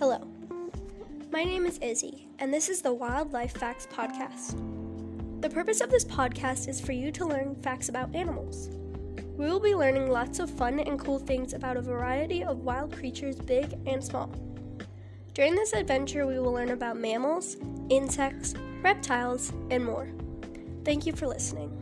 Hello, My name is Izzy, and this is the Wildlife Facts Podcast. The purpose of this podcast is for you to learn facts about animals. We will be learning lots of fun and cool things about a variety of wild creatures, big and small. During this adventure, we will learn about mammals, insects, reptiles, and more. Thank you for listening.